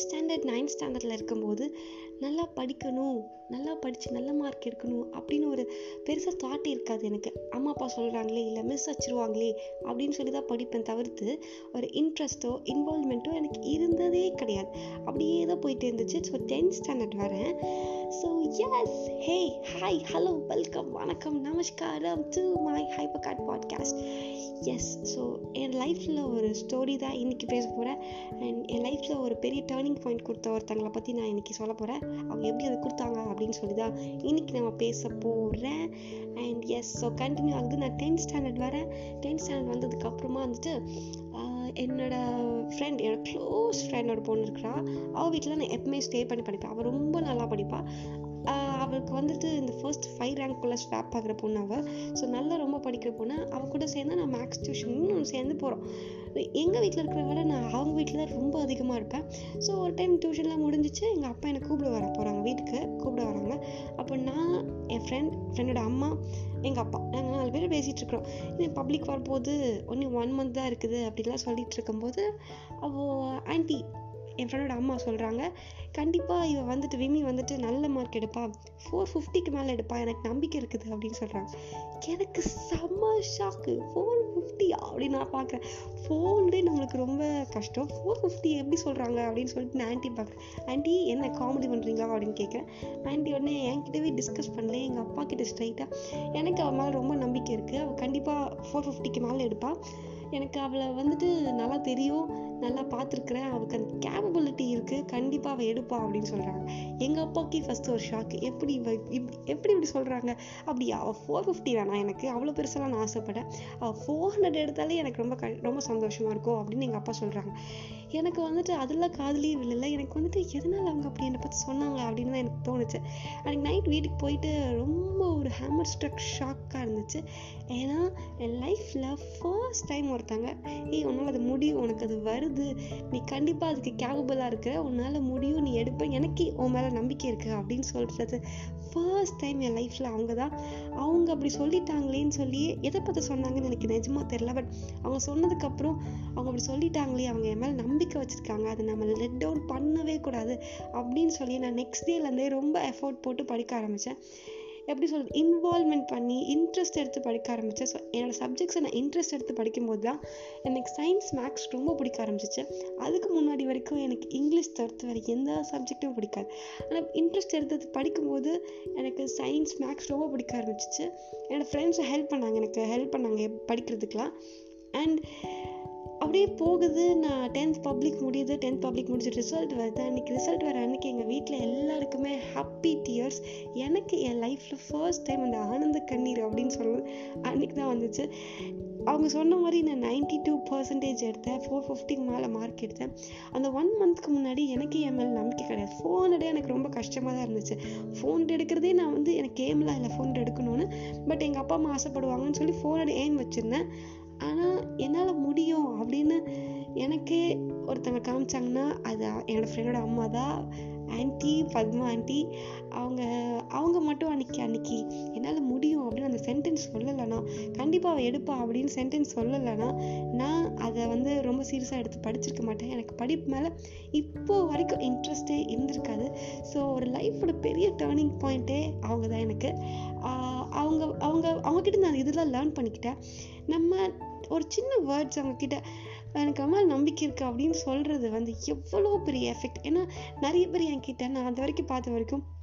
Eight standard ninth ஸ்டாண்டர்டில் இருக்கும்போது நல்லா படிக்கணும் நல்லா படித்து நல்ல மார்க் எடுக்கணும் அப்படின்னு ஒரு பெருசாக தாட் இருக்காது எனக்கு. அம்மா அப்பா சொல்கிறாங்களே இல்லை மிஸ் வச்சுருவாங்களே அப்படின்னு சொல்லி தான் படிப்பேன் தவிர்த்து ஒரு இன்ட்ரெஸ்ட்டோ இன்வால்மெண்ட்டோ எனக்கு இருந்ததே கிடையாது. அப்படியே தான் போயிட்டு இருந்துச்சு. ஸோ டென்த் ஸ்டாண்டர்ட் வரேன். So yes hey hi hello welcome வணக்கம் நமஸ்காரம் to my hyper card podcast yes so என் லைஃப்பில் ஒரு ஸ்டோரி தான் இன்றைக்கி பேச போகிறேன் அண்ட் என் லைஃப்பில் ஒரு பெரிய டேர்னிங் பாயிண்ட் கொடுத்த ஒருத்தங்களை பற்றி நான் இன்றைக்கி சொல்ல போகிறேன் அவங்க எப்படி அதை கொடுத்தாங்க அப்படின்னு சொல்லி தான் இன்றைக்கி நம்ம பேச போகிறேன் அண்ட் எஸ் ஸோ கண்டினியூ ஆகுது நான் டென்த் ஸ்டாண்டர்ட் வரேன். டென்த் ஸ்டாண்டர்ட் வந்ததுக்கப்புறமா வந்துட்டு என்னோட ஃப்ரெண்ட் என்னோட க்ளோஸ் ஃப்ரெண்டோட பொண்ணு இருக்கிறா. அவள் வீட்டில் நான் எப்பவுமே ஸ்டே பண்ணி படிப்பேன். அவள் ரொம்ப நல்லா படிப்பாள் அவளுக்கு வந்துட்டு இந்த ஃபர்ஸ்ட் ஃபைவ் ரேங்க்குள்ளே ஸ்வாப் ஆகிற பொண்ணு அவள் ஸோ நல்லா ரொம்ப படிக்கிற பொண்ணு. அவள் கூட சேர்ந்து நான் மேக்ஸ் டியூஷன் சேர்ந்து போகிறோம் எங்கள் வீட்டில் இருக்கிற விட நான் அவங்க வீட்டில் தான் ரொம்ப அதிகமாக இருப்பேன். ஸோ ஒரு டைம் டியூஷன்லாம் முடிஞ்சிச்சு. எங்கள் அப்பா என்னை கூப்பிட வர போகிறாங்க வீட்டுக்கு கூப்பிட வராங்க. அப்போ நான் என் ஃப்ரெண்ட் ஃப்ரெண்டோட அம்மா எங்கள் அப்பா நாங்கள் நாலு பேர் பேசிகிட்டு இருக்கிறோம். இது பப்ளிக் வரப்போது ஒன்லி ஒன் மந்த் தான் இருக்குது அப்படின்லாம் சொல்லிகிட்டு இருக்கும்போது அவள் ஆன்ட்டி என் ஃப்ரெண்டோட அம்மா சொல்கிறாங்க கண்டிப்பாக இவன் வந்துட்டு விமி வந்துட்டு நல்ல மார்க் எடுப்பா. ஃபோர் ஃபிஃப்டிக்கு மேலே எடுப்பா. எனக்கு நம்பிக்கை இருக்குது அப்படின்னு சொல்கிறாங்க எனக்கு செம்ம ஷாக்கு ஃபோர் ஃபிஃப்டி அப்படின்னு நான் பார்க்குறேன் ஃபோன்லேயே நம்மளுக்கு ரொம்ப கஷ்டம். ஃபோர் ஃபிஃப்டி எப்படி சொல்கிறாங்க அப்படின்னு சொல்லிட்டு நான் ஆன்ட்டி பார்க்குறேன் ஆண்டி என்ன காமெடி பண்ணுறீங்களா அப்படின்னு கேட்குறேன் ஆன்ட்டி உடனே என்கிட்டவே டிஸ்கஸ் பண்ணல. எங்கள் அப்பா கிட்ட ஸ்ட்ரைட்டாக எனக்கு அவள் மேலே ரொம்ப நம்பிக்கை இருக்குது அவள் கண்டிப்பாக ஃபோர் ஃபிஃப்டிக்கு மேலே எடுப்பாள் எனக்கு அவளை வந்துட்டு நல்லா தெரியும். நல்லா பார்த்துருக்குறேன். அவளுக்கு அந்த கேப்பபிலிட்டி இருக்குது கண்டிப்பாக அவள் எடுப்பா அப்படின்னு சொல்கிறாங்க எங்கள் அப்பாவுக்கே ஃபஸ்ட்டு ஒரு ஷாக்கு எப்படி இப்படி எப்படி இப்படி சொல்கிறாங்க அப்படி அவள் ஃபோர் ஃபிஃப்டி வேணாம் எனக்கு. அவ்வளோ பெருசாலாம் நான் ஆசைப்பட்டேன் அவள் ஃபோர் ஹண்ட்ரட் எடுத்தாலே எனக்கு ரொம்ப க ரொம்ப சந்தோஷமாக இருக்கும் அப்படின்னு எங்கள் அப்பா சொல்கிறாங்க எனக்கு வந்துட்டு அதெல்லாம் காதலியே இல்லை எனக்கு வந்துட்டு எதனால் அவங்க அப்படி என்னை பற்றி சொன்னாங்க அப்படின்னு தான் எனக்கு தோணுச்சு. அன்றைக்கி நைட் வீட்டுக்கு போயிட்டு ரொம்ப ஒரு ஹேமர் ஸ்ட்ரக் ஷாக்காக இருந்துச்சு. ஏன்னா என் லைஃப்பில் ஃபர்ஸ்ட் டைம் ஒருத்தாங்க ஏய் உன்னால் அது முடியும். உனக்கு அது வருது. நீ கண்டிப்பாக அதுக்கு கேபபிளாக இருக்க. உன்னால் முடியும். நீ எடுப்ப. எனக்கு உன் மேலே நம்பிக்கை இருக்குது அப்படின்னு சொல்கிறது ஃபர்ஸ்ட் டைம் என் லைஃப்பில் அவங்க தான் அவங்க அப்படி சொல்லிட்டாங்களேன்னு சொல்லி எதை பற்றி சொன்னாங்கன்னு எனக்கு நிஜமாக தெரில பட் அவங்க சொன்னதுக்கப்புறம் அவங்க அப்படி சொல்லிட்டாங்களே அவங்க என் மேலே நம்பிக்கை வச்சுருக்காங்க. அதை நம்ம லெட் டவுன் பண்ணவே கூடாது அப்படின்னு சொல்லி நான் நெக்ஸ்ட் டேலேருந்தே ரொம்ப எஃபோர்ட் போட்டு படிக்க ஆரம்பித்தேன் எப்படி சொல்கிறது இன்வால்மெண்ட் பண்ணி இன்ட்ரெஸ்ட் எடுத்து படிக்க ஆரம்பித்தேன் ஸோ என்னோடய சப்ஜெக்ட்ஸை நான் இன்ட்ரெஸ்ட் எடுத்து படிக்கும்போது தான் எனக்கு சயின்ஸ் மேக்ஸ் ரொம்ப பிடிக்க ஆரம்பிச்சிச்சு. அதுக்கு முன்னாடி வரைக்கும் எனக்கு இங்கிலீஷ் தவிர்த்து வேறு எந்த சப்ஜெக்ட்டும் பிடிக்காது. ஆனால் இன்ட்ரெஸ்ட் எடுத்து படிக்கும்போது எனக்கு சயின்ஸ் மேக்ஸ் ரொம்ப பிடிக்க ஆரம்பிச்சிச்சு. என்னோடய ஃப்ரெண்ட்ஸை ஹெல்ப் பண்ணாங்க எனக்கு ஹெல்ப் பண்ணாங்க படிக்கிறதுக்கெலாம் அண்ட் அப்படியே போகுது. நான் டென்த் பப்ளிக் முடியுது. டென்த் பப்ளிக் முடிச்சு ரிசல்ட் வருது அன்றைக்கி ரிசல்ட் வர அன்றைக்கி எங்கள் வீட்டில் எல்லாருக்குமே ஹாப்பி டியர்ஸ் எனக்கு என் லைஃப்பில் ஃபர்ஸ்ட் டைம் அந்த ஆனந்த கண்ணீர் அப்படின்னு சொல்லுவது அன்றைக்கி தான் வந்துச்சு. அவங்க சொன்ன மாதிரி நான் நைன்டி டூ பர்சன்டேஜ் எடுத்தேன் ஃபோர் ஃபிஃப்டிக்கு மேலே மார்க் எடுத்தேன். அந்த ஒன் மந்த்க்கு முன்னாடி எனக்கு என் மேலே நம்பிக்கை கிடையாது. ஃபோன் எடுக்க எனக்கு ரொம்ப கஷ்டமாக தான் இருந்துச்சு. ஃபோன் எடுக்கிறதே நான் வந்து எனக்கு கேம்லாம் இல்லை ஃபோன் எடுக்கணும்னு. பட் எங்கள் அப்பா அம்மா ஆசைப்படுவாங்கன்னு சொல்லி ஃபோன் எய்ம் வச்சுருந்தேன்? ஆனால் என்னால் முடியும் அப்படின்னு எனக்கு ஒருத்தவங்க காமிச்சாங்கன்னா அது என்னோடய ஃப்ரெண்டோட அம்மா தான் ஆன்ட்டி பத்மா ஆன்ட்டி அவங்க அவங்க மட்டும் அன்னைக்கு அன்னைக்கு என்னால் முடியும் அப்படின்னு அந்த சென்டென்ஸ் சொல்லலைன்னா கண்டிப்பாக அவள் எடுப்பா அப்படின்னு சென்டென்ஸ் சொல்லலைன்னா நான் அதை வந்து ரொம்ப சீரியஸாக எடுத்து படிச்சிருக்க மாட்டேன். எனக்கு படிப்பு மேலே இப்போ வரைக்கும் இன்ட்ரெஸ்டே இருந்திருக்காது. ஸோ ஒரு லைஃபோட பெரிய டேர்னிங் பாயிண்ட்டே அவங்க தான் எனக்கு. அவங்க அவங்க அவங்கக்கிட்ட நான் இதெல்லாம் லேர்ன் பண்ணிக்கிட்டேன். நம்ம ஒரு சின்ன வேர்ட்ஸ் அவங்கக்கிட்ட எனக்கு அம்மா நம்பிக்கை இருக்குது அப்படின்னு சொல்கிறது வந்து எவ்வளோ பெரிய எஃபெக்ட் ஏன்னா நிறைய பேர் என்கிட்ட நான் அது வரைக்கும் பார்த்த வரைக்கும்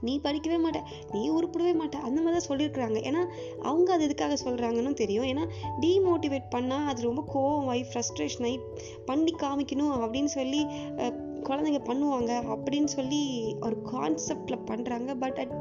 நீ படிக்கவே மாட்ட நீ உருப்பிடவே மாட்ட. அந்த மாதிரி தான் சொல்லியிருக்கிறாங்க. ஏன்னா அவங்க அது எதுக்காக சொல்கிறாங்கன்னு தெரியும். ஏன்னா டீமோட்டிவேட் பண்ணால் அது ரொம்ப கோவம் ஆகி ஃப்ரஸ்ட்ரேஷன் ஆகி பண்ணி காமிக்கணும் அப்படின்னு சொல்லி குழந்தைங்க பண்ணுவாங்க அப்படின்னு சொல்லி ஒரு கான்செப்டில் பண்ணுறாங்க பட் அட்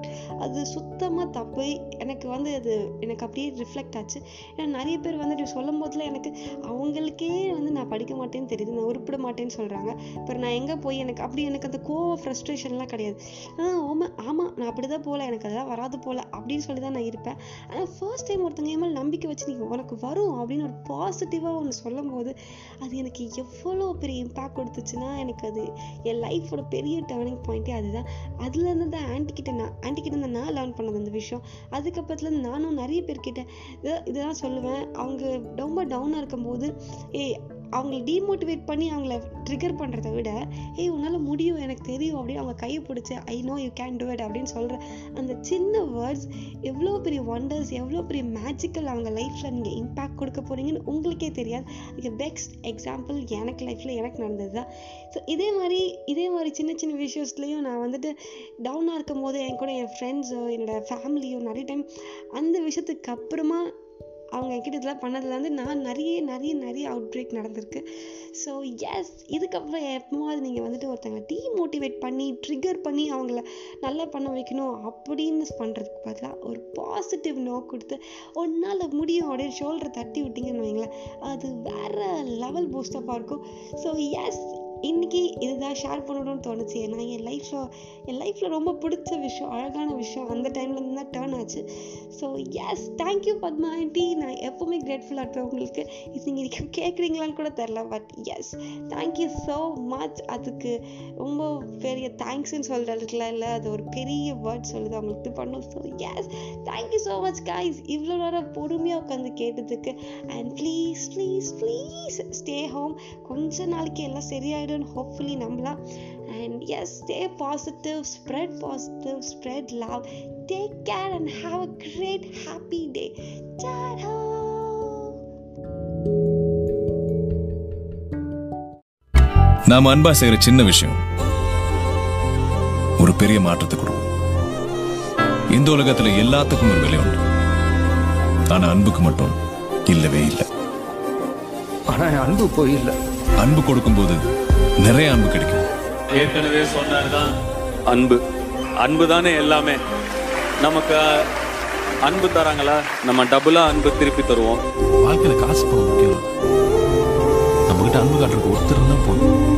அது சுத்தமாக தப்பு. எனக்கு வந்து அது எனக்கு அப்படியே ரிஃப்ளெக்ட் ஆச்சு. ஏன்னா நிறைய பேர் வந்துட்டு சொல்லும் போதில் எனக்கு அவங்களுக்கே வந்து நான் படிக்க மாட்டேன்னு தெரியுது. நான் உருப்பிட மாட்டேன்னு சொல்கிறாங்க இப்போ நான் எங்கே போய் எனக்கு அப்படி எனக்கு அந்த கோவம் ஃப்ரஸ்ட்ரேஷன்லாம் கிடையாது. ஆனால் ஆமாம் ஆமாம் நான் அப்படி தான் போகல எனக்கு அதெல்லாம் வராது போல அப்படின்னு சொல்லி தான் நான் இருப்பேன். ஆனால் ஃபர்ஸ்ட் டைம் ஒருத்தங்க என் மேலே நம்பிக்கை வச்சு நீங்கள் உனக்கு வரும் அப்படின்னு ஒரு பாசிட்டிவாக ஒன்று சொல்லும் போது அது எனக்கு எவ்வளோ பெரிய இம்பேக்ட் கொடுத்துச்சுன்னா எனக்கு அது என் லைஃபோட பெரிய டேர்னிங் பாயிண்ட்டே அதுதான். அதுலேருந்து தான் ஆன்டிக்கிட்ட நான் ஆன்டிக்கிட்ட இருந்து நான் லேர்ன் பண்ணது அந்த விஷயம். அதுக்கப்புறத்துலேருந்து நானும் நிறைய பேர்கிட்ட இதெல்லாம் சொல்லுவேன். அவங்க ரொம்ப டவுனாக இருக்கும்போது ஏய் அவங்கள டீமோட்டிவேட் பண்ணி அவங்கள ட்ரிகர் பண்ணுறத விட ஏய் உன்னால் முடியும் எனக்கு தெரியும் அப்படின்னு அவங்க கையை பிடிச்சி I know you can do it அப்படின்னு சொல்கிற அந்த சின்ன வேர்ட்ஸ் எவ்வளோ பெரிய ஒண்டர்ஸ் எவ்வளோ பெரிய மேஜிக்கல் அவங்க லைஃப்பில் நீங்கள் இம்பேக்ட் கொடுக்க போகிறீங்கன்னு உங்களுக்கே தெரியாது. இது பெஸ்ட் எக்ஸாம்பிள் எனக்கு லைஃப்பில் எனக்கு நடந்தது தான். ஸோ இதே மாதிரி இதே மாதிரி சின்ன சின்ன விஷயத்துலையும் நான் வந்துட்டு டவுனாக இருக்கும் போது என் கூட என் ஃப்ரெண்ட்ஸோ என்னோட ஃபேமிலியோ நிறைய டைம் அந்த விஷயத்துக்கு அப்புறமா அவங்க என்கிட்ட இதெல்லாம் பண்ணதுலேருந்து நான் நிறைய நிறைய நிறைய அவுட் பிரேக் நடந்திருக்கு. ஸோ எஸ் இதுக்கப்புறம் எப்போவாது நீங்கள் வந்துட்டு ஒருத்தங்களை டீமோட்டிவேட் பண்ணி ட்ரிகர் பண்ணி அவங்கள நல்லா பண்ண வைக்கணும் அப்படின்னு பண்ணுறதுக்கு பதிலாக ஒரு பாசிட்டிவ் நோ கொடுத்து ஒன்றால் முடியும் அப்படின்னு ஷோல்டரை தட்டி விட்டிங்கன்னு வைங்களேன் அது வேற லெவல் பூஸ்டப்பாக இருக்கும் ஸோ எஸ் இன்னைக்கு இதுதான் ஷேர் பண்ணணும்னு தோணுச்சு. ஏன்னா என் லைஃப்பில் என் லைஃப்பில் ரொம்ப பிடிச்ச விஷயம் அழகான விஷயம் அந்த டைம்லேருந்து தான் டேர்ன் ஆச்சு. So yes thank you Padma aunty நான் எப்போவுமே கிரேட்ஃபுல்லாக இருப்பேன் உங்களுக்கு. இது நீங்கள் கேட்குறீங்களான்னு கூட தெரில but yes thank you so much அதுக்கு ரொம்ப பெரிய தேங்க்ஸ்ன்னு சொல்கிறதுக்குலாம் இல்லை. அது ஒரு பெரிய வேர்ட் சொல்லுது அவங்களுக்கு இது பண்ணும். So yes thank you so much guys இவ்வளோ நேரம் பொறுமையாக உட்காந்து கேட்டதுக்கு and please please please stay home கொஞ்ச நாளைக்கு எல்லாம் சரியாயிடும் ஹோப்ஃபுல்லி நம்பலாம் and yes stay positive spread positive spread love take care and have a great happy day நாம அன்பா செய்யற சின்ன விஷயம். ஒரு பெரிய மாற்றத்தை கொடுக்கும். இந்த உலகத்துல எல்லாத்துக்கும் ஒரு விலை உண்டு. ஆனா அன்புக்கு மட்டும் இல்லவே இல்லை. ஆனா அன்பு போயில்ல அன்பு கொடுக்கும்போது நிறைய அன்பு கிடைக்கும். ஏற்கனவே சொன்னார்தான் அன்பு. அன்பு தானே எல்லாமே. நமக்கு அன்பு தராங்களா? நம்ம டபுளா அன்பு திருப்பி தருவோம். வாழ்க்கையில காசு பணம் முக்கியம் நம்ம கிட்ட அன்பு காட்டுறதுக்கு ஒருத்தர் தான் போதும்.